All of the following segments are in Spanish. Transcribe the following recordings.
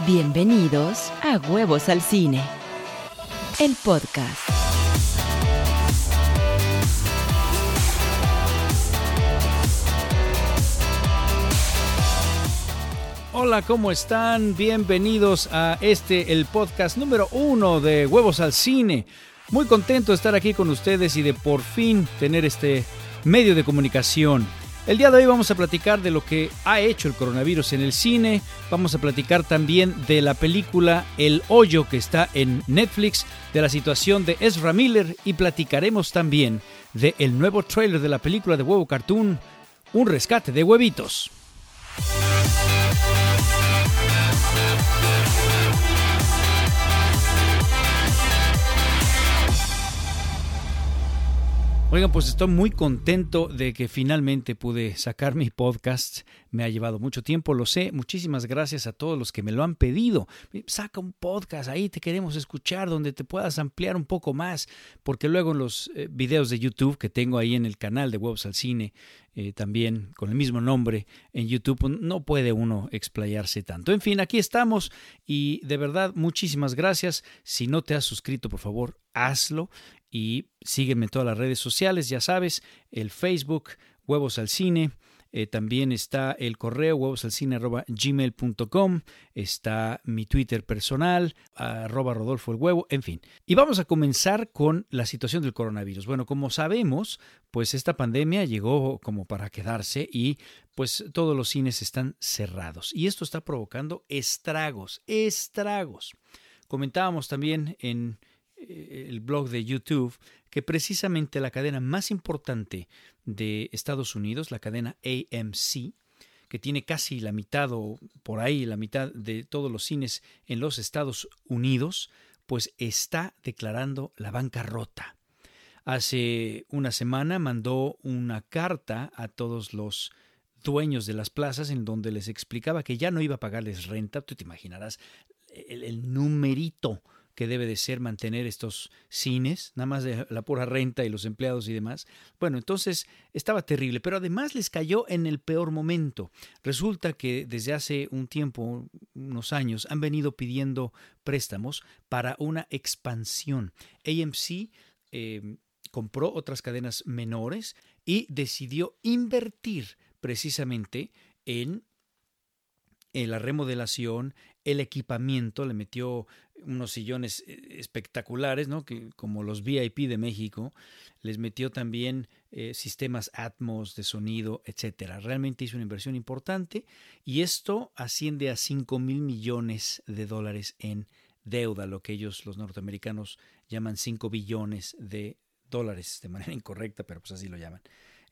Bienvenidos a Huevos al Cine, el podcast. Hola, ¿cómo están? Bienvenidos a este, el podcast número uno de Huevos al Cine. Muy contento de estar aquí con ustedes y de por fin tener este medio de comunicación. El día de hoy vamos a platicar de lo que ha hecho el coronavirus en el cine, vamos a platicar también de la película El Hoyo que está en Netflix, de la situación de Ezra Miller y platicaremos también de el nuevo trailer de la película de huevo cartoon, Un rescate de huevitos. Oigan, pues estoy muy contento de que finalmente pude sacar mi podcast. Me ha llevado mucho tiempo, lo sé. Muchísimas gracias a todos los que me lo han pedido. Saca un podcast, ahí te queremos escuchar, donde te puedas ampliar un poco más, porque luego en los eh, videos de YouTube que tengo ahí en el canal de Huevos al Cine, eh, también con el mismo nombre en YouTube, pues, no puede uno explayarse tanto. En fin, aquí estamos y de verdad muchísimas gracias. Si no te has suscrito, por favor, hazlo y sígueme en todas las redes sociales, ya sabes, el Facebook, Huevos al Cine. Eh, también está el correo huevosalcine.gmail.com, está mi Twitter personal, arroba Rodolfo el Huevo, en fin. Y vamos a comenzar con la situación del coronavirus. Bueno, como sabemos, pues esta pandemia llegó como para quedarse y pues todos los cines están cerrados. Y esto está provocando estragos, estragos. Comentábamos también en el blog de YouTube que precisamente la cadena más importante de Estados Unidos, la cadena AMC, que tiene casi la mitad o por ahí la mitad de todos los cines en los Estados Unidos, pues está declarando la bancarrota. Hace una semana mandó una carta a todos los dueños de las plazas en donde les explicaba que ya no iba a pagarles renta. Tú te imaginarás el numerito que debe de ser mantener estos cines, nada más de la pura renta y los empleados y demás. Bueno, entonces estaba terrible, pero además les cayó en el peor momento. Resulta que desde hace un tiempo, unos años, han venido pidiendo préstamos para una expansión. AMC eh, compró otras cadenas menores y decidió invertir precisamente en en la remodelación, el equipamiento, le metió unos sillones eh, espectaculares, ¿no? Que, como los VIP de México, les metió también eh, sistemas Atmos de sonido, etcétera. Realmente hizo una inversión importante y esto asciende a 5 mil millones de dólares en deuda, lo que ellos, los norteamericanos, llaman 5 billones de dólares, de manera incorrecta, pero pues así lo llaman.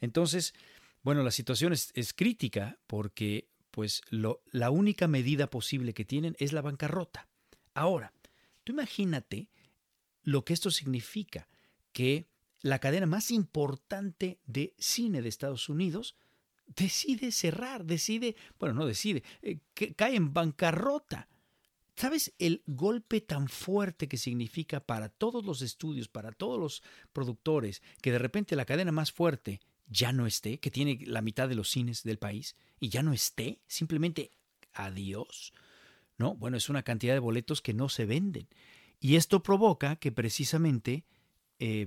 Entonces, bueno, la situación es, crítica porque pues la única medida posible que tienen es la bancarrota. Ahora, tú imagínate lo que esto significa, que la cadena más importante de cine de Estados Unidos decide cerrar, decide, bueno, no decide, eh, que cae en bancarrota. ¿Sabes el golpe tan fuerte que significa para todos los estudios, para todos los productores, que de repente la cadena más fuerte ya no esté, que tiene la mitad de los cines del país, y ya no esté? Simplemente adiós. ¿No? Bueno, es una cantidad de boletos que no se venden. Y esto provoca que precisamente eh,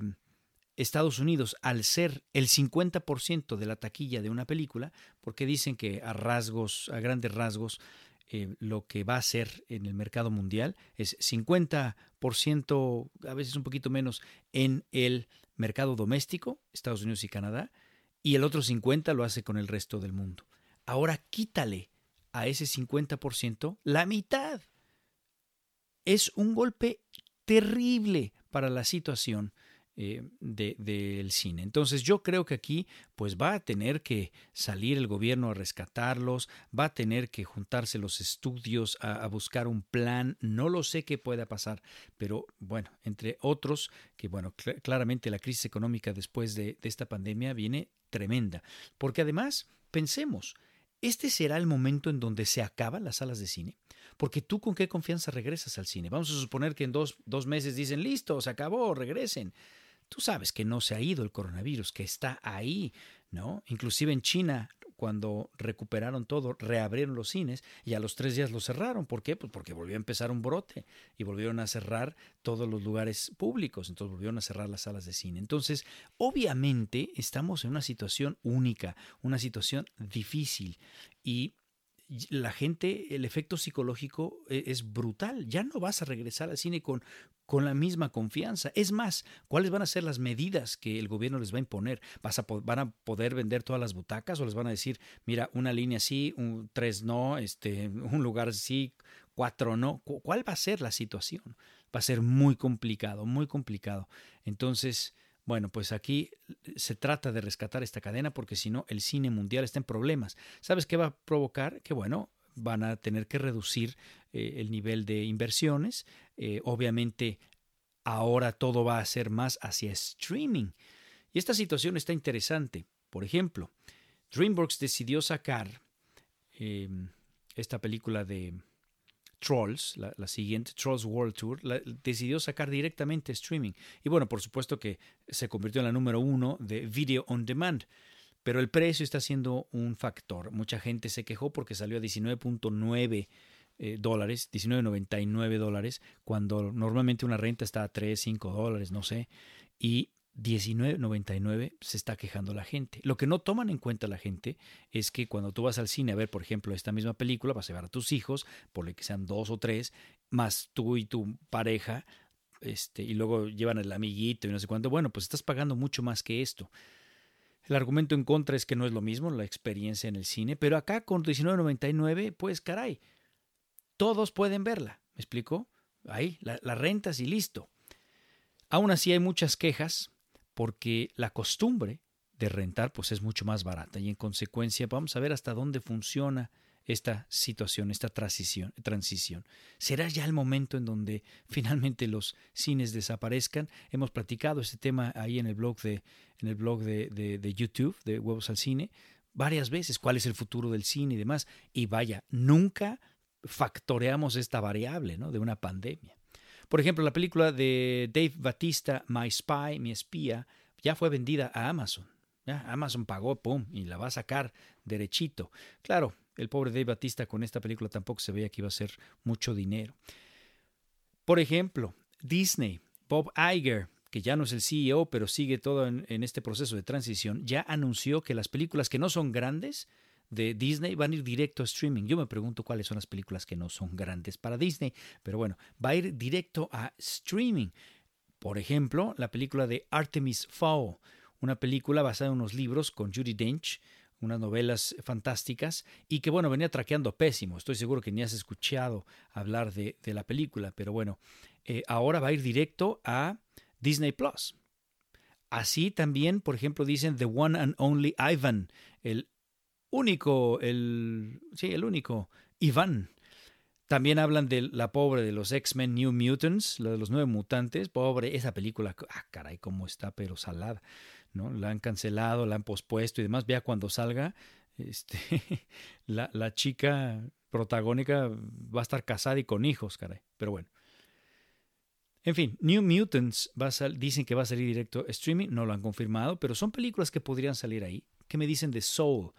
Estados Unidos, al ser el 50% de la taquilla de una película, porque dicen que a rasgos, a grandes rasgos, eh, lo que va a ser en el mercado mundial es 50%, a veces un poquito menos, en el mercado doméstico, Estados Unidos y Canadá, y el otro 50% lo hace con el resto del mundo. Ahora quítale a ese 50% la mitad. Es un golpe terrible para la situación eh, del cine. Entonces yo creo que aquí pues va a tener que salir el gobierno a rescatarlos, va a tener que juntarse los estudios a, buscar un plan, no lo sé qué pueda pasar, pero bueno, entre otros, que bueno, claramente la crisis económica después de esta pandemia viene tremenda, porque además, pensemos, ¿Este será el momento en donde se acaban las salas de cine? Porque tú con qué confianza regresas al cine. Vamos a suponer que en dos, dos meses dicen, listo, se acabó, regresen. Tú sabes que no se ha ido el coronavirus, que está ahí, ¿no? Inclusive en China, cuando recuperaron todo, reabrieron los cines y a los tres días los cerraron. ¿Por qué? Pues porque volvió a empezar un brote y volvieron a cerrar todos los lugares públicos, entonces volvieron a cerrar las salas de cine. Entonces, obviamente estamos en una situación única, una situación difícil y la gente, el efecto psicológico e, es brutal. Ya no vas a regresar al cine con, con la misma confianza. Es más, ¿cuáles van a ser las medidas que el gobierno les va a imponer? ¿Vas a, ¿Van a poder vender todas las butacas o les van a decir, mira, una línea sí, tres no, este, un lugar sí, cuatro no? ¿Cuál va a ser la situación? Va a ser muy complicado, muy complicado. Entonces, bueno, pues aquí se trata de rescatar esta cadena porque si no, el cine mundial está en problemas. ¿Sabes qué va a provocar? Que bueno, van a tener que reducir eh, el nivel de inversiones. Eh, obviamente, ahora todo va a ser más hacia streaming. Y esta situación está interesante. Por ejemplo, DreamWorks decidió sacar em, esta película de Trolls, la, siguiente, Trolls World Tour, decidió sacar directamente streaming. Y bueno, por supuesto que se convirtió en la número uno de Video on Demand. Pero el precio está siendo un factor. Mucha gente se quejó porque salió a 19.9 eh, dólares, 19.99 dólares, cuando normalmente una renta está a 3, 5 dólares, no sé. Y 19.99 se está quejando la gente. Lo que no toman en cuenta la gente es que cuando tú vas al cine a ver, por ejemplo, esta misma película, vas a llevar a tus hijos, por lo que sean dos o tres, más tú y tu pareja, este, y luego llevan el amiguito y no sé cuánto. Bueno, pues estás pagando mucho más que esto. El argumento en contra es que no es lo mismo la experiencia en el cine, pero acá con 19.99, pues caray, todos pueden verla. ¿Me explico? Ahí, la, la rentas y listo. Aún así hay muchas quejas porque la costumbre de rentar pues es mucho más barata y en consecuencia vamos a ver hasta dónde funciona esta situación, esta transición. ¿Será ya el momento en donde finalmente los cines desaparezcan? Hemos platicado este tema ahí en el blog de, en el blog de YouTube, de Huevos al Cine, varias veces, cuál es el futuro del cine y demás. Y vaya, nunca factoreamos esta variable ¿no? de una pandemia. Por ejemplo, la película de Dave Batista, My Spy, Mi Espía, ya fue vendida a Amazon. Amazon pagó, pum, y la va a sacar derechito. Claro, el pobre Dave Batista con esta película tampoco se veía que iba a ser mucho dinero. Por ejemplo, Disney, Bob Iger, que ya no es el CEO, pero sigue todo en este proceso de transición, ya anunció que las películas que no son grandes de Disney van a ir directo a streaming. Yo me pregunto cuáles son las películas que no son grandes para Disney, pero bueno, va a ir directo a streaming. Por ejemplo, la película de Artemis Fowl, una película basada en unos libros con Judy Dench, unas novelas fantásticas y que bueno, venía traqueando pésimo. Estoy seguro que ni has escuchado hablar de, la película, pero bueno, eh, ahora va a ir directo a Disney Plus. Así también, por ejemplo, dicen The One and Only Ivan, el único, el, sí, el único, Iván. También hablan de la pobre de los X-Men New Mutants, lo de los nueve mutantes. Pobre, esa película, ah, caray, cómo está, pero salada, ¿no? La han cancelado, la han pospuesto y demás. Vea cuando salga, este, la, la chica protagónica va a estar casada y con hijos, caray. Pero bueno. En fin, New Mutants va a dicen que va a salir directo streaming, no lo han confirmado, pero son películas que podrían salir ahí. ¿Qué me dicen de Soul?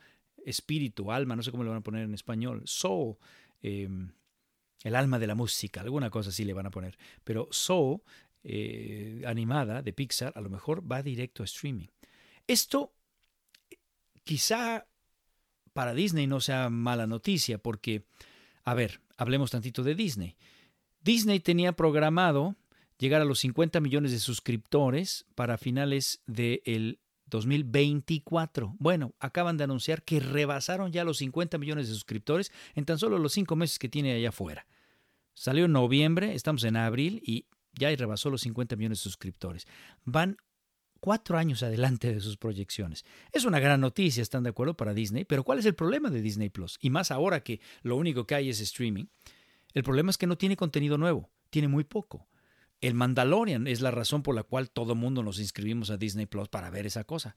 Espíritu, alma, no sé cómo lo van a poner en español, soul, em, el alma de la música, alguna cosa así le van a poner. Pero Soul, eh, animada de Pixar, a lo mejor va directo a streaming. Esto quizá para Disney no sea mala noticia, porque, a ver, hablemos tantito de Disney. Disney tenía programado llegar a los 50 millones de suscriptores para finales del 2024. Bueno, acaban de anunciar que rebasaron ya los 50 millones de suscriptores en tan solo los cinco meses que tiene allá afuera. Salió en noviembre, estamos en abril y ya rebasó los 50 millones de suscriptores. Van cuatro años adelante de sus proyecciones. Es una gran noticia, ¿están de acuerdo? Para Disney, pero ¿cuál es el problema de Disney Plus? Y más ahora que lo único que hay es streaming. El problema es que no tiene contenido nuevo, tiene muy poco. El Mandalorian es la razón por la cual todo mundo nos inscribimos a Disney Plus para ver esa cosa.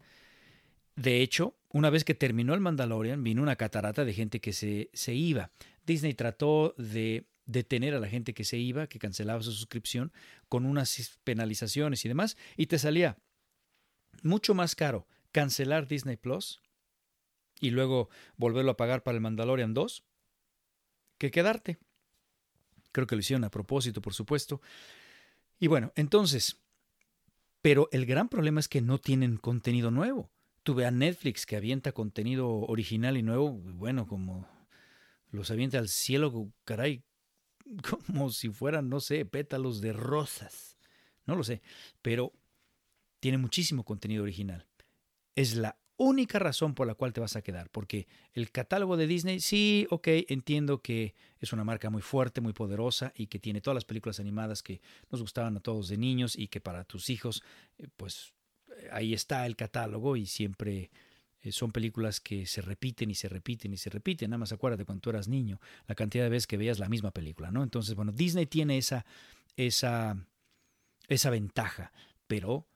De hecho, una vez que terminó el Mandalorian, vino una catarata de gente que se, se iba. Disney trató de detener a la gente que se iba, que cancelaba su suscripción, con unas penalizaciones y demás, y te salía mucho más caro cancelar Disney Plus y luego volverlo a pagar para el Mandalorian 2 que quedarte. Creo que lo hicieron a propósito, por supuesto. Y bueno, entonces, pero el gran problema es que no tienen contenido nuevo. Tuve a Netflix que avienta contenido original y nuevo, bueno, como los avienta al cielo, caray, como si fueran, no sé, pétalos de rosas. No lo sé, pero tiene muchísimo contenido original. Es la única razón por la cual te vas a quedar, porque el catálogo de Disney, sí, ok, entiendo que es una marca muy fuerte, muy poderosa y que tiene todas las películas animadas que nos gustaban a todos de niños y que para tus hijos, eh, pues ahí está el catálogo y siempre eh, son películas que se repiten y se repiten y se repiten. Nada más acuérdate cuando tú eras niño, la cantidad de veces que veías la misma película, ¿no? Entonces, bueno, Disney tiene esa, esa, esa ventaja, pero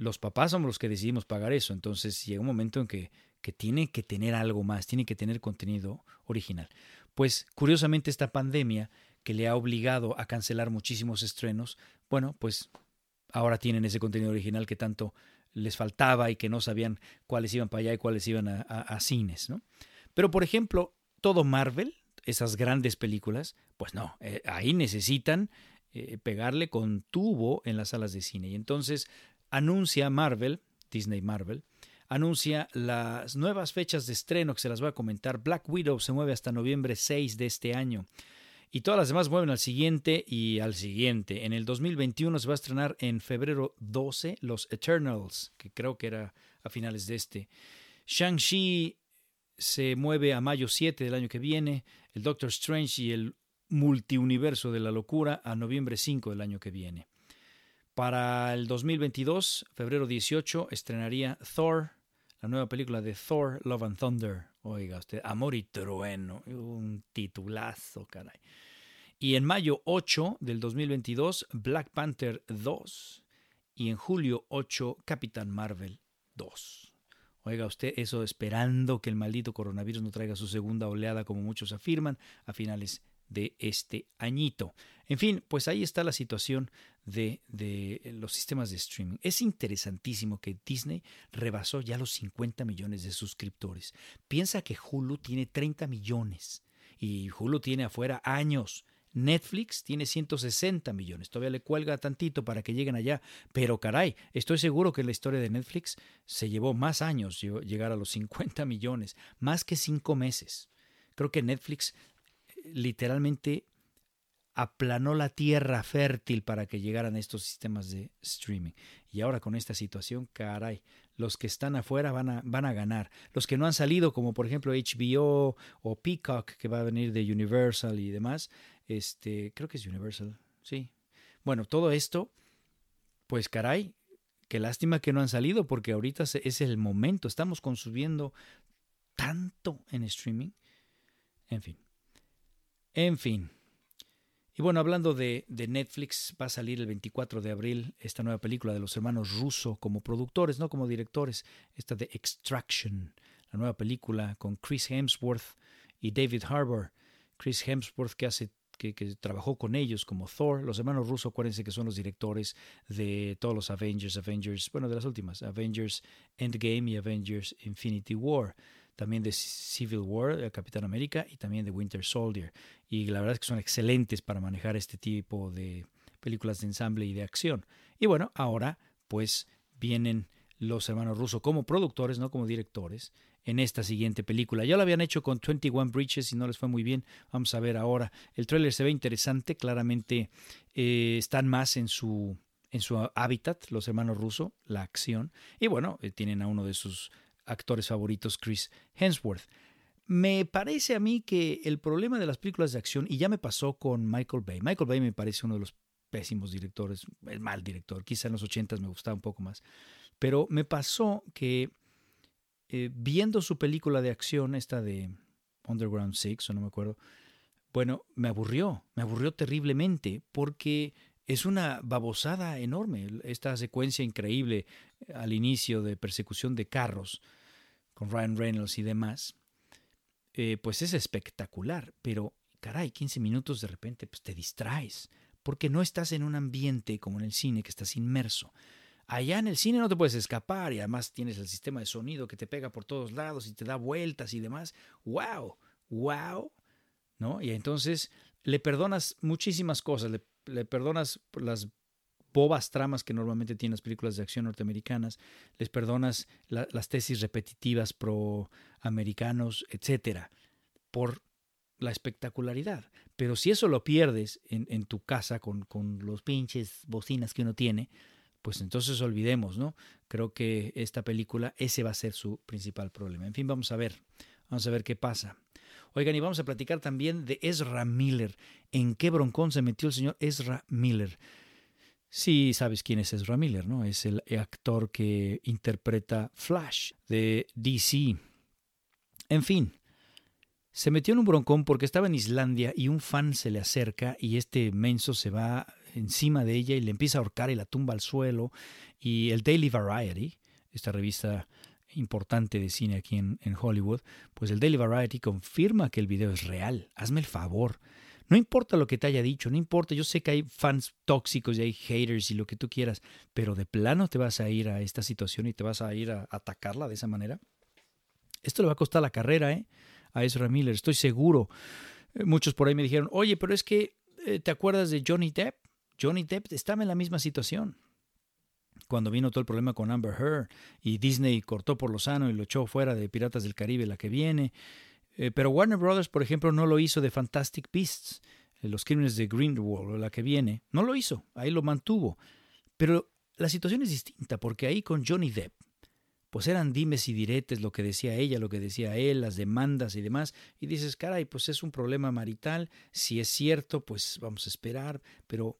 los papás somos los que decidimos pagar eso. Entonces llega un momento en que, que tiene que tener algo más, tiene que tener contenido original. Pues curiosamente esta pandemia que le ha obligado a cancelar muchísimos estrenos, bueno, pues ahora tienen ese contenido original que tanto les faltaba y que no sabían cuáles iban para allá y cuáles iban a, cines, ¿no? Pero por ejemplo, todo Marvel, esas grandes películas, pues no, eh, ahí necesitan eh, pegarle con tubo en las salas de cine. Y entonces anuncia Marvel, Disney Marvel, anuncia las nuevas fechas de estreno que se las voy a comentar. Black Widow se mueve hasta noviembre 6 de este año. Y todas las demás mueven al siguiente y al siguiente. En el 2021 se va a estrenar en febrero 12 Los Eternals, que creo que era a finales de este. Shang-Chi se mueve a mayo 7 del año que viene. El Doctor Strange y el multiuniverso de la locura a noviembre 5 del año que viene. Para el 2022, febrero 18, estrenaría Thor, la nueva película de Thor, Love and Thunder. Oiga usted, Amor y Trueno, un titulazo, caray. Y en mayo 8 del 2022, Black Panther 2. Y en julio 8, Capitán Marvel 2. Oiga usted, eso esperando que el maldito coronavirus no traiga su segunda oleada, como muchos afirman, a finales de este añito. En fin, pues ahí está la situación de, de, los sistemas de streaming. Es interesantísimo que Disney rebasó ya los 50 millones de suscriptores. Piensa que Hulu tiene 30 millones y Hulu tiene afuera años. Netflix tiene 160 millones. Todavía le cuelga tantito para que lleguen allá. Pero caray, estoy seguro que la historia de Netflix se llevó más años llegar a los 50 millones, más que cinco meses. Creo que Netflix literalmente aplanó la tierra fértil para que llegaran estos sistemas de streaming. Y ahora con esta situación, caray, los que están afuera van a, van a ganar. Los que no han salido, como por ejemplo HBO o Peacock, que va a venir de Universal y demás, este, creo que es Universal, sí. Bueno, todo esto, pues caray, qué lástima que no han salido, porque ahorita es el momento, estamos consumiendo tanto en streaming. En fin. En fin. Y bueno, hablando de, Netflix, va a salir el 24 de abril esta nueva película de los hermanos Russo como productores, no como directores, esta de Extraction, la nueva película con Chris Hemsworth y David Harbour. Chris Hemsworth que hace que, trabajó con ellos como Thor. Los hermanos Russo, acuérdense que son los directores de todos los Avengers, Avengers, bueno, de las últimas, Avengers Endgame y Avengers Infinity War también de Civil War, Capitán América, y también de Winter Soldier. Y la verdad es que son excelentes para manejar este tipo de películas de ensamble y de acción. Y bueno, ahora pues vienen los hermanos rusos como productores, no como directores, en esta siguiente película. Ya lo habían hecho con 21 Bridges y no les fue muy bien. Vamos a ver ahora. El tráiler se ve interesante, claramente eh, están más en su en su hábitat, los hermanos rusos, la acción. Y bueno, eh, tienen a uno de sus actores favoritos, Chris Hemsworth. Me parece a mí que el problema de las películas de acción, y ya me pasó con Michael Bay, Michael Bay me parece uno de los pésimos directores, el mal director, quizá en los ochentas me gustaba un poco más, pero me pasó que eh, viendo su película de acción, esta de Underground Six, o no me acuerdo, bueno, me aburrió, me aburrió terriblemente, porque es una babosada enorme, esta secuencia increíble al inicio de persecución de carros con Ryan Reynolds y demás, eh, pues es espectacular, pero caray, 15 minutos de repente pues te distraes, porque no estás en un ambiente como en el cine que estás inmerso. Allá en el cine no te puedes escapar y además tienes el sistema de sonido que te pega por todos lados y te da vueltas y demás. ¡Wow! ¡Wow! ¿No? Y entonces le perdonas muchísimas cosas, le, le perdonas las bobas tramas que normalmente tienen las películas de acción norteamericanas, les perdonas las tesis repetitivas pro americanos, etcétera, por la espectacularidad. Pero si eso lo pierdes en, en tu casa con, con, los pinches bocinas que uno tiene, pues entonces olvidemos, ¿no? Creo que esta película, ese va a ser su principal problema. En fin, vamos a ver, vamos a ver qué pasa. Oigan, y vamos a platicar también de Ezra Miller. ¿En qué broncón se metió el señor Ezra Miller? Sí, sabes quién es Ezra Miller, ¿no? Es el actor que interpreta Flash de DC. En fin, se metió en un broncón porque estaba en Islandia y un fan se le acerca y este menso se va encima de ella y le empieza a ahorcar y la tumba al suelo. Y el Daily Variety, esta revista importante de cine aquí en, en Hollywood, pues el Daily Variety confirma que el video es real. Hazme el favor. No importa lo que te haya dicho, no importa, yo sé que hay fans tóxicos y hay haters y lo que tú quieras, pero de plano te vas a ir a esta situación y te vas a ir a atacarla de esa manera. Esto le va a costar la carrera ¿eh? a Ezra Miller, estoy seguro. Eh, muchos por ahí me dijeron, oye, pero es que, eh, ¿te acuerdas de Johnny Depp? Johnny Depp estaba en la misma situación. Cuando vino todo el problema con Amber Heard y Disney cortó por lo sano y lo echó fuera de Piratas del Caribe la que viene. Eh, pero Warner Brothers, por ejemplo, no lo hizo de Fantastic Beasts, eh, los crímenes de Grindelwald la que viene. No lo hizo, ahí lo mantuvo. Pero la situación es distinta, porque ahí con Johnny Depp, pues eran dimes y diretes lo que decía ella, lo que decía él, las demandas y demás, y dices, caray, pues es un problema marital, si es cierto, pues vamos a esperar, pero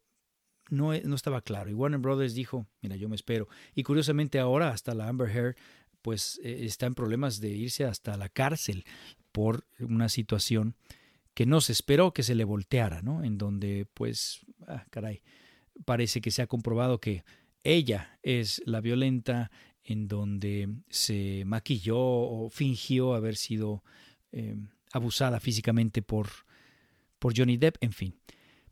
no, no estaba claro. Y Warner Brothers dijo, mira, yo me espero. Y curiosamente ahora hasta la Amber Heard pues eh, está en problemas de irse hasta la cárcel por una situación que no se esperó que se le volteara, ¿no? En donde, pues, ah, caray, parece que se ha comprobado que ella es la violenta, en donde se maquilló o fingió haber sido eh, abusada físicamente por, por Johnny Depp, en fin.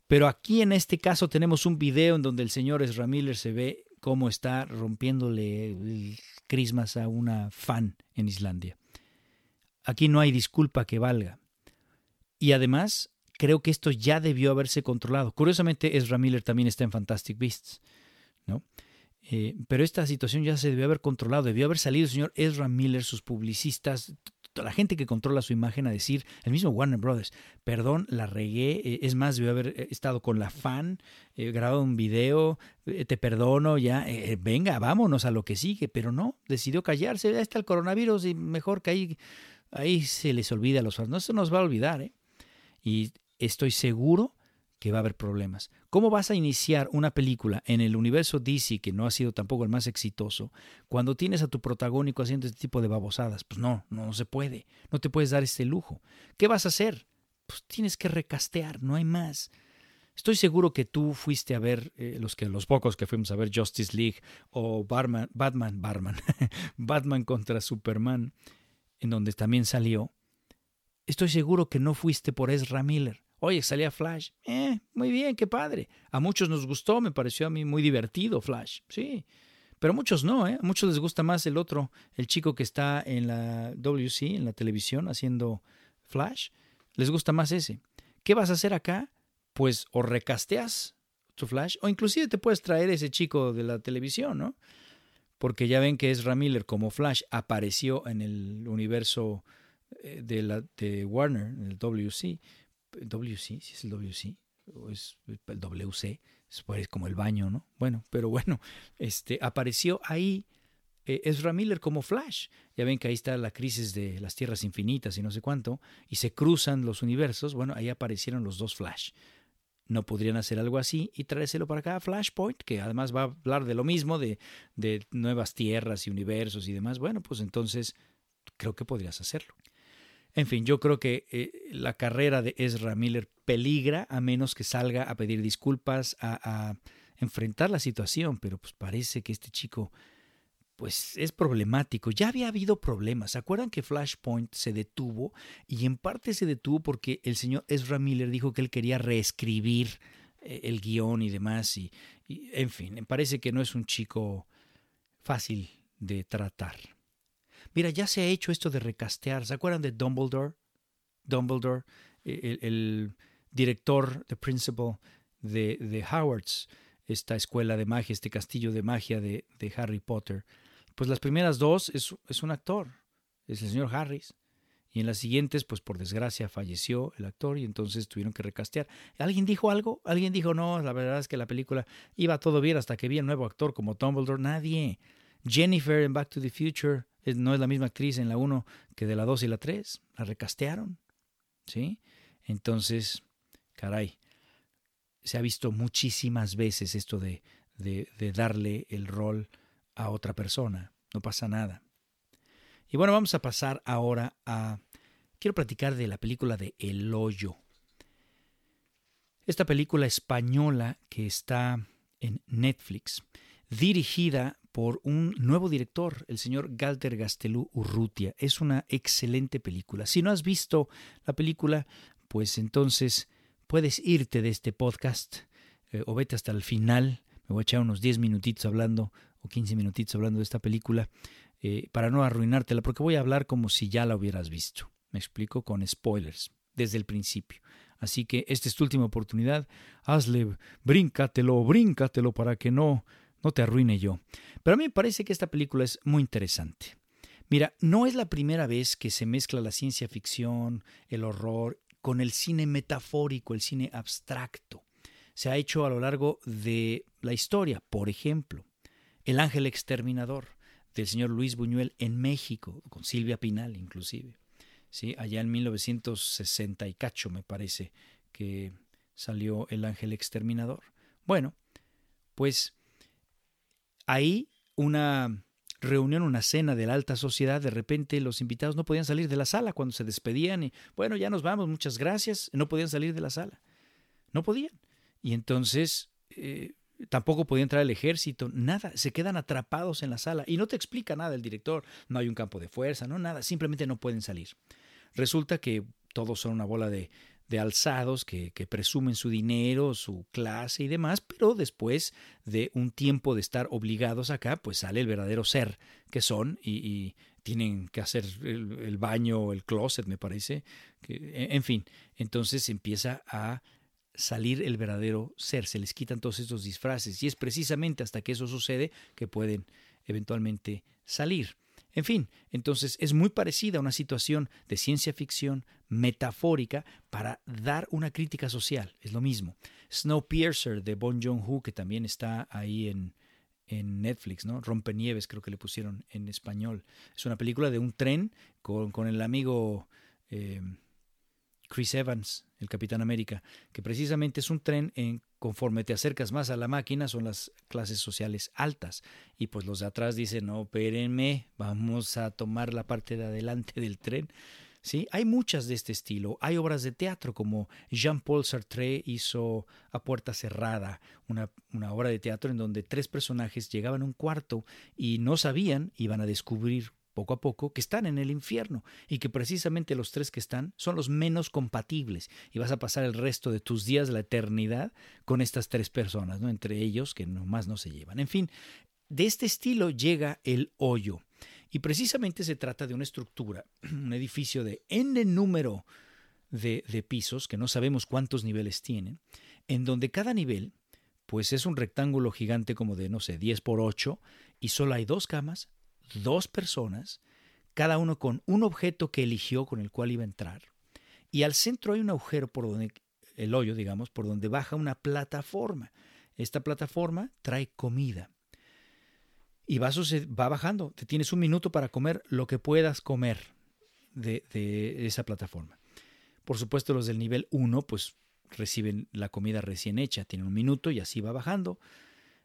Pero aquí en este caso tenemos un video en donde el señor Ezra Miller se ve cómo está rompiéndole el crismas a una fan en Islandia. Aquí no hay disculpa que valga. Y además, creo que esto ya debió haberse controlado. Curiosamente, Ezra Miller también está en Fantastic Beasts, ¿no? Eh, pero esta situación ya se debió haber controlado, debió haber salido el señor Ezra Miller, sus publicistas, la gente que controla su imagen a decir, el mismo Warner Brothers, perdón, la regué, eh, es más, debió haber eh, estado con la fan, grabado un video, te perdono, ya, venga, vámonos a lo que sigue, pero no, decidió callarse, ya está el coronavirus y mejor que ahí Ahí se les olvida a los fans. No se nos va a olvidar, ¿eh? Y estoy seguro que va a haber problemas. ¿Cómo vas a iniciar una película en el universo DC, que no ha sido tampoco el más exitoso, cuando tienes a tu protagónico haciendo este tipo de babosadas? Pues no, no, se puede. No te puedes dar este lujo. ¿Qué vas a hacer? Pues tienes que recastear, no hay más. Estoy seguro que tú fuiste a ver, eh, los, que, los pocos que fuimos a ver Justice League o Batman, Batman, Batman contra Superman, en donde también salió, estoy seguro que no fuiste por Ezra Miller. Oye, salía Flash. Eh, muy bien, qué padre. A muchos nos gustó, me pareció a mí muy divertido Flash. Sí. Pero a muchos no, ¿eh? A muchos les gusta más el otro, el chico que está en la WC, en la televisión, haciendo Flash. Les gusta más ese. ¿Qué vas a hacer acá? Pues o recasteas tu Flash, o inclusive te puedes traer ese chico de la televisión, ¿no? Porque ya ven que Ezra Miller como Flash apareció en el universo eh, de, la, de Warner, en el WC. WC, si es el WC, o es el WC, es como el baño, ¿no? Bueno, pero bueno, este, apareció ahí eh, Ezra Miller como Flash. Ya ven que ahí está la crisis de las tierras infinitas y no sé cuánto, y se cruzan los universos. Bueno, ahí aparecieron los dos Flash no podrían hacer algo así y traérselo para acá a Flashpoint, que además va a hablar de lo mismo, de, de nuevas tierras y universos y demás. Bueno, pues entonces creo que podrías hacerlo. En fin, yo creo que eh, la carrera de Ezra Miller peligra a menos que salga a pedir disculpas, a, a enfrentar la situación, pero pues parece que este chico pues es problemático. Ya había habido problemas. ¿Se acuerdan que Flashpoint se detuvo? Y en parte se detuvo porque el señor Ezra Miller dijo que él quería reescribir eh, el guion y demás. Y, en fin, me parece que no es un chico fácil de tratar. Mira, ya se ha hecho esto de recastear. ¿Se acuerdan de Dumbledore? Dumbledore, el, director, the principal de, de Howard's, esta escuela de magia, este castillo de magia de, de Harry Potter. Pues las primeras dos es, es un actor, es el señor Harris. Y en las siguientes, pues por desgracia falleció el actor y entonces tuvieron que recastear. ¿Alguien dijo algo? ¿Alguien dijo no? La verdad es que la película iba todo bien hasta que vi el nuevo actor como Dumbledore. Nadie. Jennifer en Back to the Future no es la misma actriz en la 1 que de la 2 y la 3. La recastearon. ¿Sí? Entonces, caray, se ha visto muchísimas veces esto de, de darle el rol a otra persona. No pasa nada. Y bueno, vamos a pasar ahora a... Quiero platicar de la película de El Hoyo. Esta película española que está en Netflix, dirigida por un nuevo director, el señor Galter Gastelú Urrutia. Es una excelente película. Si no has visto la película, pues entonces puedes irte de este podcast eh, o vete hasta el final. Me voy a echar unos 10 minutitos hablando o 15 minutitos hablando de esta película eh, para no arruinártela, porque voy a hablar como si ya la hubieras visto. Me explico con spoilers desde el principio. Así que esta es tu última oportunidad. Hazle, bríncatelo, bríncatelo para que no, no te arruine yo. Pero a mí me parece que esta película es muy interesante. Mira, no es la primera vez que se mezcla la ciencia ficción, el horror, con el cine metafórico, el cine abstracto. Se ha hecho a lo largo de la historia. Por ejemplo, El ángel exterminador del señor Luis Buñuel en México, con Silvia Pinal inclusive. ¿sí? Allá en 1960 y cacho me parece que salió El Ángel Exterminador. Bueno, pues ahí una reunión, una cena de la alta sociedad, de repente los invitados no podían salir de la sala cuando se despedían y bueno, ya nos vamos, muchas gracias, no podían salir de la sala, no podían. Y entonces eh, Tampoco podía entrar el ejército, nada, se quedan atrapados en la sala y no te explica nada el director, no hay un campo de fuerza, no nada, simplemente no pueden salir. Resulta que todos son una bola de, de alzados que, que, presumen su dinero, su clase y demás, pero después de un tiempo de estar obligados acá, pues sale el verdadero ser que son y, tienen que hacer el, el baño, el closet, me parece. En fin, entonces empieza a salir el verdadero ser, se les quitan todos estos disfraces y es precisamente hasta que eso sucede que pueden eventualmente salir. En fin, entonces es muy parecida a una situación de ciencia ficción metafórica para dar una crítica social, es lo mismo. Snowpiercer de Bon Joon-ho, que también está ahí en, en Netflix, ¿no? Rompenieves creo que le pusieron en español. Es una película de un tren con, con el amigo... Eh, Chris Evans, el Capitán América, que precisamente es un tren en conforme te acercas más a la máquina son las clases sociales altas y pues los de atrás dicen, "No, espérenme, vamos a tomar la parte de adelante del tren." ¿Sí? Hay muchas de este estilo. Hay obras de teatro como Jean-Paul Sartre hizo A Puerta Cerrada, una, una, obra de teatro en donde tres personajes llegaban a un cuarto y no sabían, iban a descubrir poco a poco que están en el infierno y que precisamente los tres que están son los menos compatibles y vas a pasar el resto de tus días, la eternidad, con estas tres personas, ¿no? entre ellos que nomás no se llevan. En fin, de este estilo llega el hoyo y precisamente se trata de una estructura, un edificio de n número de, pisos, que no sabemos cuántos niveles tienen, en donde cada nivel pues es un rectángulo gigante como de, no sé, 10 por 8 y solo hay dos camas, dos personas, cada uno con un objeto que eligió con el cual iba a entrar. Y al centro hay un agujero por donde, el hoyo, digamos, por donde baja una plataforma. Esta plataforma trae comida. Y va, va bajando. Te tienes un minuto para comer lo que puedas comer de, esa plataforma. Por supuesto, los del nivel 1, pues reciben la comida recién hecha, tienen un minuto y así va bajando.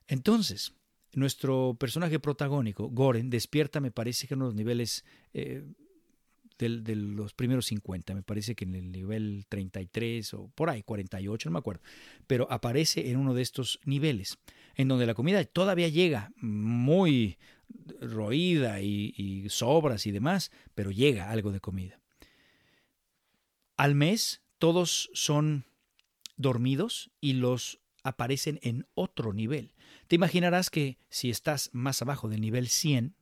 Entonces, nuestro personaje protagónico, Goren, despierta, me parece que en los niveles eh, de los primeros 50, me parece que en el nivel 33 o por ahí, 48, no me acuerdo, pero aparece en uno de estos niveles, en donde la comida todavía llega muy roída y, y sobras y demás, pero llega algo de comida. Al mes todos son dormidos y los aparecen en otro nivel. Te imaginarás que si estás más abajo del nivel 100,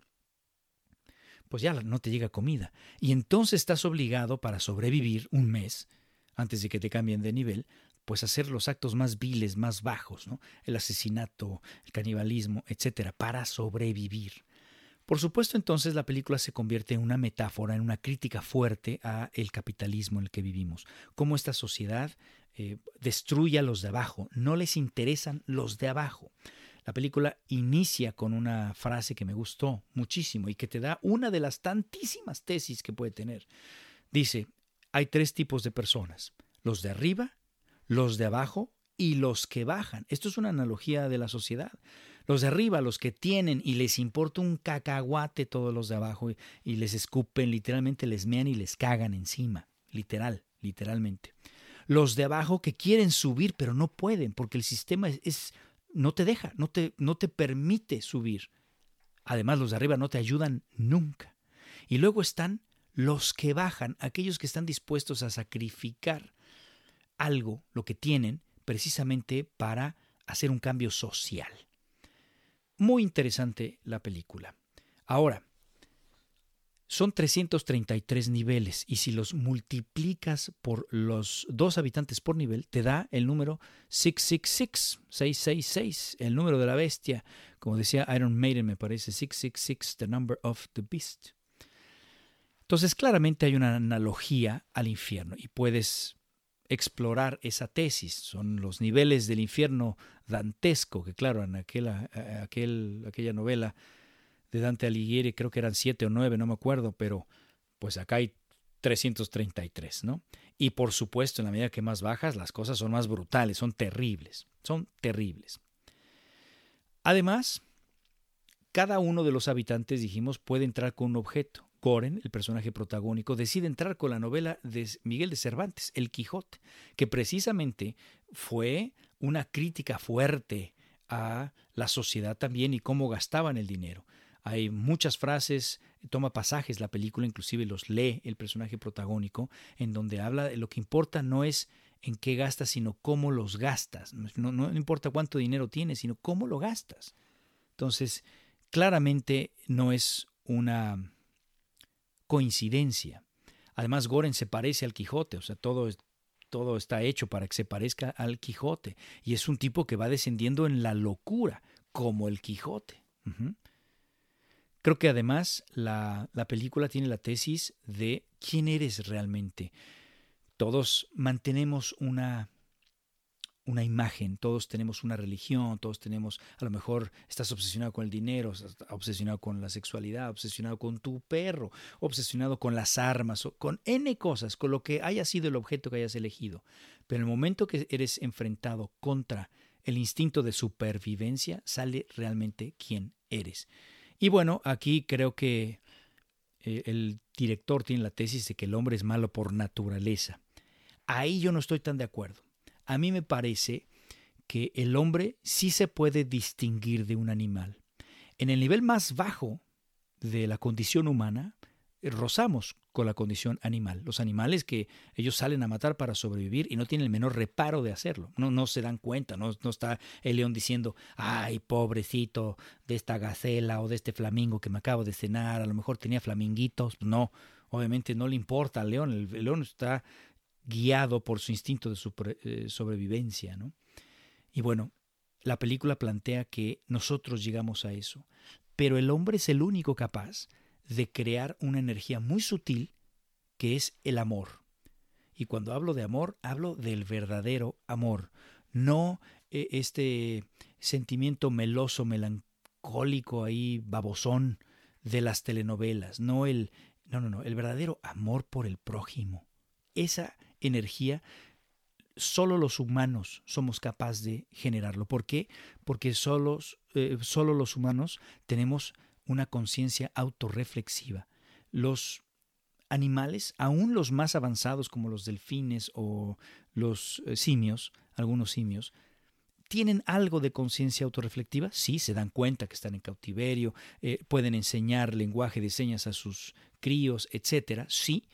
pues ya no te llega comida. Y entonces estás obligado para sobrevivir un mes, antes de que te cambien de nivel, pues hacer los actos más viles, más bajos, ¿no? El asesinato, el canibalismo, etcétera, para sobrevivir. Por supuesto, entonces la película se convierte en una metáfora, en una crítica fuerte a el capitalismo en el que vivimos, cómo esta sociedad eh, destruye a los de abajo, no les interesan los de abajo. La película inicia con una frase que me gustó muchísimo y que te da una de las tantísimas tesis que puede tener. Dice, hay tres tipos de personas, los de arriba, los de abajo y los que bajan. Esto es una analogía de la sociedad. Los de arriba, los que tienen y les importa un cacahuate todos los de abajo y, les escupen, literalmente les mean y les cagan encima, literal, literalmente. Los de abajo que quieren subir pero no pueden porque el sistema es no te deja, no te, no te permite subir. Además, los de arriba no te ayudan nunca. Y luego están los que bajan, aquellos que están dispuestos a sacrificar algo, lo que tienen, precisamente para hacer un cambio social. Muy interesante la película. Ahora, son 333 niveles y si los multiplicas por los dos habitantes por nivel, te da el número 666, 666, el número de la bestia. Como decía Iron Maiden, me parece, 666, the number of the beast. Entonces, claramente hay una analogía al infierno y puedes explorar esa tesis. Son los niveles del infierno dantesco, que claro, en aquel, aquella novela de Dante Alighieri, creo que eran siete o nueve, no me acuerdo, pero pues acá hay 333, ¿no? Y por supuesto, en la medida que más bajas, las cosas son más brutales, son terribles, son terribles. Además, cada uno de los habitantes, dijimos, puede entrar con un objeto. Goren, el personaje protagónico, decide entrar con la novela de Miguel de Cervantes, El Quijote, que precisamente fue una crítica fuerte a la sociedad también y cómo gastaban el dinero. Hay muchas frases, toma pasajes, la película inclusive los lee el personaje protagónico, en donde habla de lo que importa no es en qué gastas, sino cómo los gastas. No, no importa cuánto dinero tienes, sino cómo lo gastas. Entonces, claramente no es una coincidencia. Además, Goren se parece al Quijote, o sea, todo, todo está hecho para que se parezca al Quijote. Y es un tipo que va descendiendo en la locura, como el Quijote. Creo que además la, película tiene la tesis de quién eres realmente. Todos mantenemos una, una imagen, todos tenemos una religión, todos tenemos, a lo mejor estás obsesionado con el dinero, estás obsesionado con la sexualidad, obsesionado con tu perro, obsesionado con las armas, con N cosas, con lo que haya sido el objeto que hayas elegido. Pero en el momento que eres enfrentado contra el instinto de supervivencia, sale realmente quién eres. Y bueno, aquí creo que eh, el director tiene la tesis de que el hombre es malo por naturaleza. Ahí yo no estoy tan de acuerdo. A mí me parece que el hombre sí se puede distinguir de un animal. En el nivel más bajo de la condición humana, rozamos con la condición animal. Los animales que ellos salen a matar para sobrevivir y no tienen el menor reparo de hacerlo. No, no se dan cuenta, no, no está el león diciendo, ay, pobrecito de esta gacela o de este flamingo que me acabo de cenar, a lo mejor tenía flaminguitos. No, obviamente no le importa al león, el, león está guiado por su instinto de eh, sobrevivencia. ¿no? Y bueno, la película plantea que nosotros llegamos a eso, pero el hombre es el único capaz de crear una energía muy sutil que es el amor. Y cuando hablo de amor, hablo del verdadero amor, no eh, este sentimiento meloso, melancólico ahí, babosón de las telenovelas, no el no, no, no, el verdadero amor por el prójimo. Esa energía solo los humanos somos capaces de generarlo. ¿Por qué? Porque solos, eh, solo los humanos tenemos una conciencia autorreflexiva. Los animales, aún los más avanzados como los delfines o los eh, simios, algunos simios, ¿Tienen algo de conciencia autorreflectiva? Sí, se dan cuenta que están en cautiverio, eh, pueden enseñar lenguaje de señas a sus críos, etcétera, sí,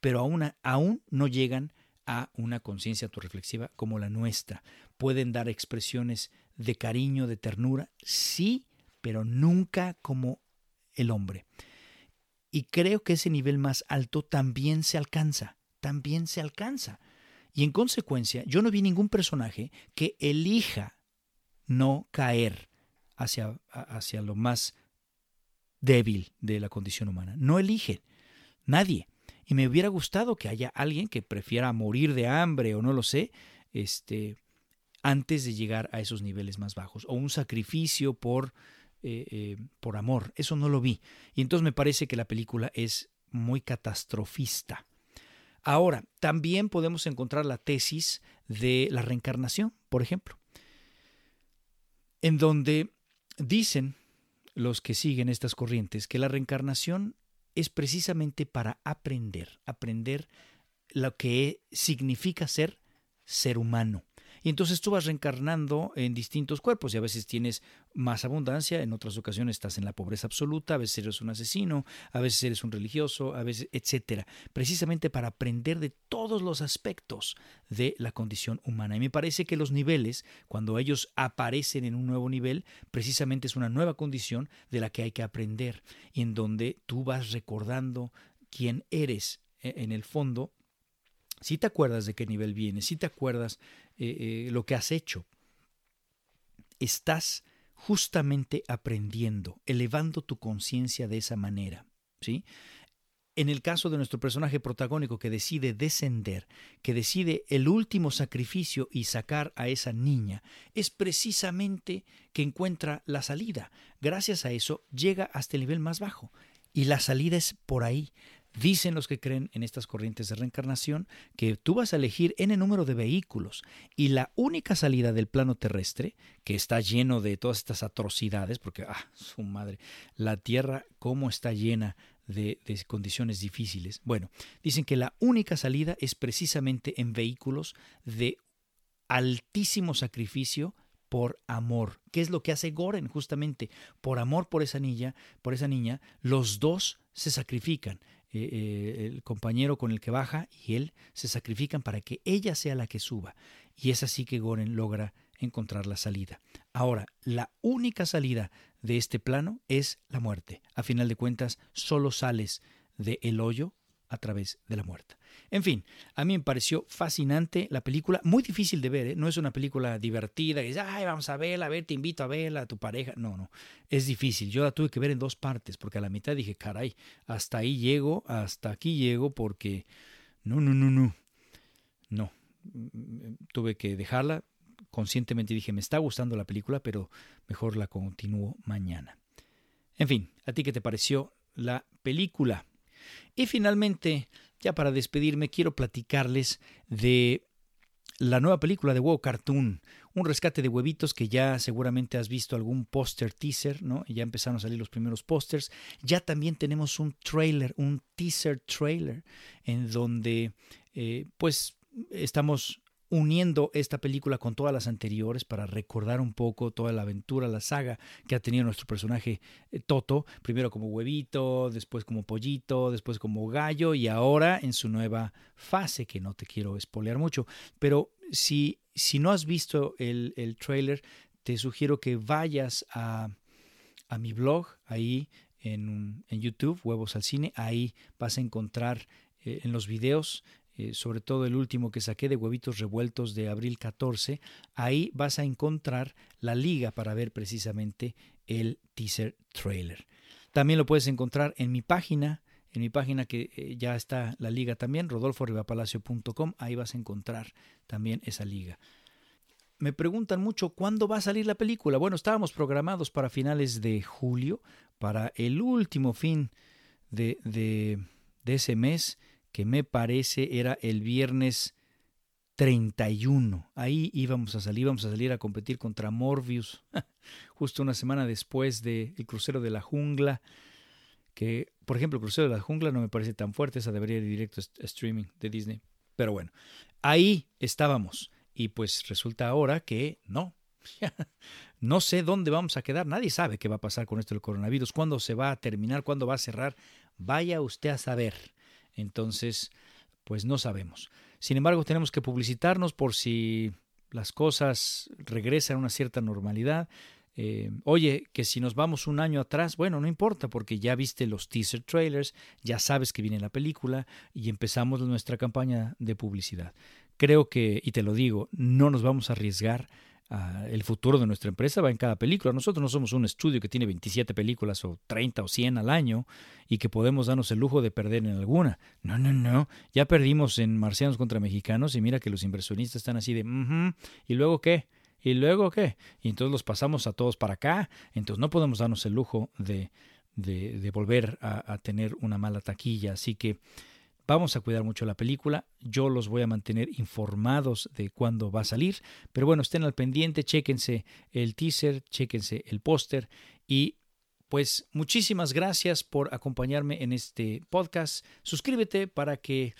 pero aún, aún no llegan a una conciencia autorreflexiva como la nuestra. Pueden dar expresiones de cariño, de ternura, sí, pero nunca como el hombre. Y creo que ese nivel más alto también se alcanza, también se alcanza. Y en consecuencia, yo no vi ningún personaje que elija no caer hacia, hacia lo más débil de la condición humana. No elige nadie. Y me hubiera gustado que haya alguien que prefiera morir de hambre o no lo sé, este, antes de llegar a esos niveles más bajos. O un sacrificio por, eh, eh, por amor. Eso no lo vi. Y entonces me parece que la película es muy catastrofista. Ahora, también podemos encontrar la tesis de la reencarnación, por ejemplo, en donde dicen los que siguen estas corrientes que la reencarnación es precisamente para aprender, aprender lo que significa ser ser humano. Y entonces tú vas reencarnando en distintos cuerpos y a veces tienes más abundancia, en otras ocasiones estás en la pobreza absoluta, a veces eres un asesino, a veces eres un religioso, a veces, etcétera, precisamente para aprender de todos los aspectos de la condición humana. Y me parece que los niveles, cuando ellos aparecen en un nuevo nivel, precisamente es una nueva condición de la que hay que aprender y en donde tú vas recordando quién eres e, en el fondo si te acuerdas de qué nivel vienes, si te acuerdas eh, eh, lo que has hecho, estás justamente aprendiendo, elevando tu conciencia de esa manera. ¿sí? En el caso de nuestro personaje protagónico que decide descender, que decide el último sacrificio y sacar a esa niña, es precisamente que encuentra la salida. Gracias a eso llega hasta el nivel más bajo. Y la salida es por ahí. Dicen los que creen en estas corrientes de reencarnación que tú vas a elegir n número de vehículos y la única salida del plano terrestre, que está lleno de todas estas atrocidades, porque, ah, su madre, la Tierra, cómo está llena de, de, condiciones difíciles. Bueno, dicen que la única salida es precisamente en vehículos de altísimo sacrificio por amor. ¿Qué es lo que hace Goren justamente? Por amor por esa niña, por esa niña, los dos se sacrifican. Eh, eh, el compañero con el que baja y él se sacrifican para que ella sea la que suba. Y es así que Goren logra encontrar la salida. Ahora, la única salida de este plano es la muerte. A final de cuentas, solo sales del el hoyo a través de la muerte. En fin, a mí me pareció fascinante la película, muy difícil de ver, ¿eh? no es una película divertida, que dices, ay, vamos a verla, a ver, te invito a verla, a tu pareja. No, no, es difícil. Yo la tuve que ver en dos partes, porque a la mitad dije, caray, hasta ahí llego, hasta aquí llego, porque no, no, no, no, no. Tuve que dejarla, conscientemente dije, me está gustando la película, pero mejor la continúo mañana. En fin, ¿a ti qué te pareció la película? Y finalmente, ya para despedirme, quiero platicarles de la nueva película de Huevo Cartoon, un rescate de huevitos que ya seguramente has visto algún póster teaser, ¿no? Ya empezaron a salir los primeros pósters. Ya también tenemos un trailer, un teaser trailer, en donde eh, pues estamos uniendo esta película con todas las anteriores para recordar un poco toda la aventura, la saga que ha tenido nuestro personaje eh, Toto, primero como huevito, después como pollito, después como gallo y ahora en su nueva fase, que no te quiero espolear mucho, pero si, si no has visto el, el trailer, te sugiero que vayas a, a mi blog, ahí en, en, YouTube, Huevos al Cine, ahí vas a encontrar eh, en los videos eh, sobre todo el último que saqué de huevitos revueltos de abril 14, ahí vas a encontrar la liga para ver precisamente el teaser trailer. También lo puedes encontrar en mi página, en mi página que eh, ya está la liga también, rodolforribapalacio.com, ahí vas a encontrar también esa liga. Me preguntan mucho cuándo va a salir la película. Bueno, estábamos programados para finales de julio, para el último fin de, de, de ese mes que me parece era el viernes 31. Ahí íbamos a salir, íbamos a salir a competir contra Morbius, justo una semana después del crucero de la jungla, que por ejemplo el crucero de la jungla no me parece tan fuerte, esa debería ir directo a streaming de Disney. Pero bueno, ahí estábamos y pues resulta ahora que no. no sé dónde vamos a quedar, nadie sabe qué va a pasar con esto del coronavirus, cuándo se va a terminar, cuándo va a cerrar. Vaya usted a saber. Entonces, pues no sabemos. Sin embargo, tenemos que publicitarnos por si las cosas regresan a una cierta normalidad. Eh, oye, que si nos vamos un año atrás, bueno, no importa porque ya viste los teaser trailers, ya sabes que viene la película y empezamos nuestra campaña de publicidad. Creo que, y te lo digo, no nos vamos a arriesgar. El futuro de nuestra empresa va en cada película. Nosotros no somos un estudio que tiene 27 películas o 30 o 100 al año y que podemos darnos el lujo de perder en alguna. No, no, no. Ya perdimos en Marcianos contra Mexicanos y mira que los inversionistas están así de, ¿y luego qué? ¿Y luego qué? Y entonces los pasamos a todos para acá. Entonces no podemos darnos el lujo de, de, volver a, tener una mala taquilla. Así que vamos a cuidar mucho la película. Yo los voy a mantener informados de cuándo va a salir. Pero bueno, estén al pendiente, chéquense el teaser, chéquense el póster y pues muchísimas gracias por acompañarme en este podcast. Suscríbete para que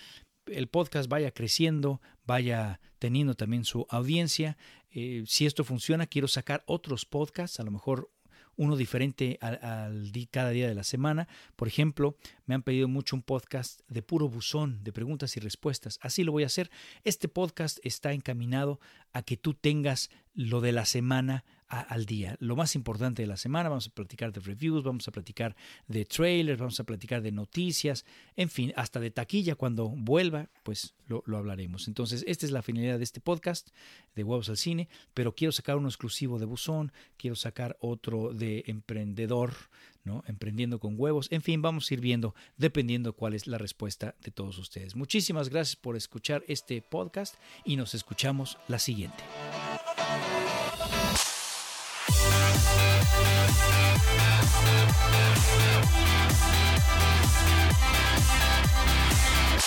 el podcast vaya creciendo, vaya teniendo también su audiencia. Eh, si esto funciona, quiero sacar otros podcasts, a lo mejor uno diferente al, cada día de la semana. Por ejemplo, me han pedido mucho un podcast de puro buzón, de preguntas y respuestas. Así lo voy a hacer. Este podcast está encaminado a que tú tengas lo de la semana al día. Lo más importante de la semana, vamos a platicar de reviews, vamos a platicar de trailers, vamos a platicar de noticias, en fin, hasta de taquilla cuando vuelva, pues lo, lo hablaremos. Entonces, esta es la finalidad de este podcast de Huevos al Cine, pero quiero sacar uno exclusivo de Buzón, quiero sacar otro de emprendedor, ¿no? Emprendiendo con huevos, en fin, vamos a ir viendo dependiendo cuál es la respuesta de todos ustedes. Muchísimas gracias por escuchar este podcast y nos escuchamos la siguiente. スープ!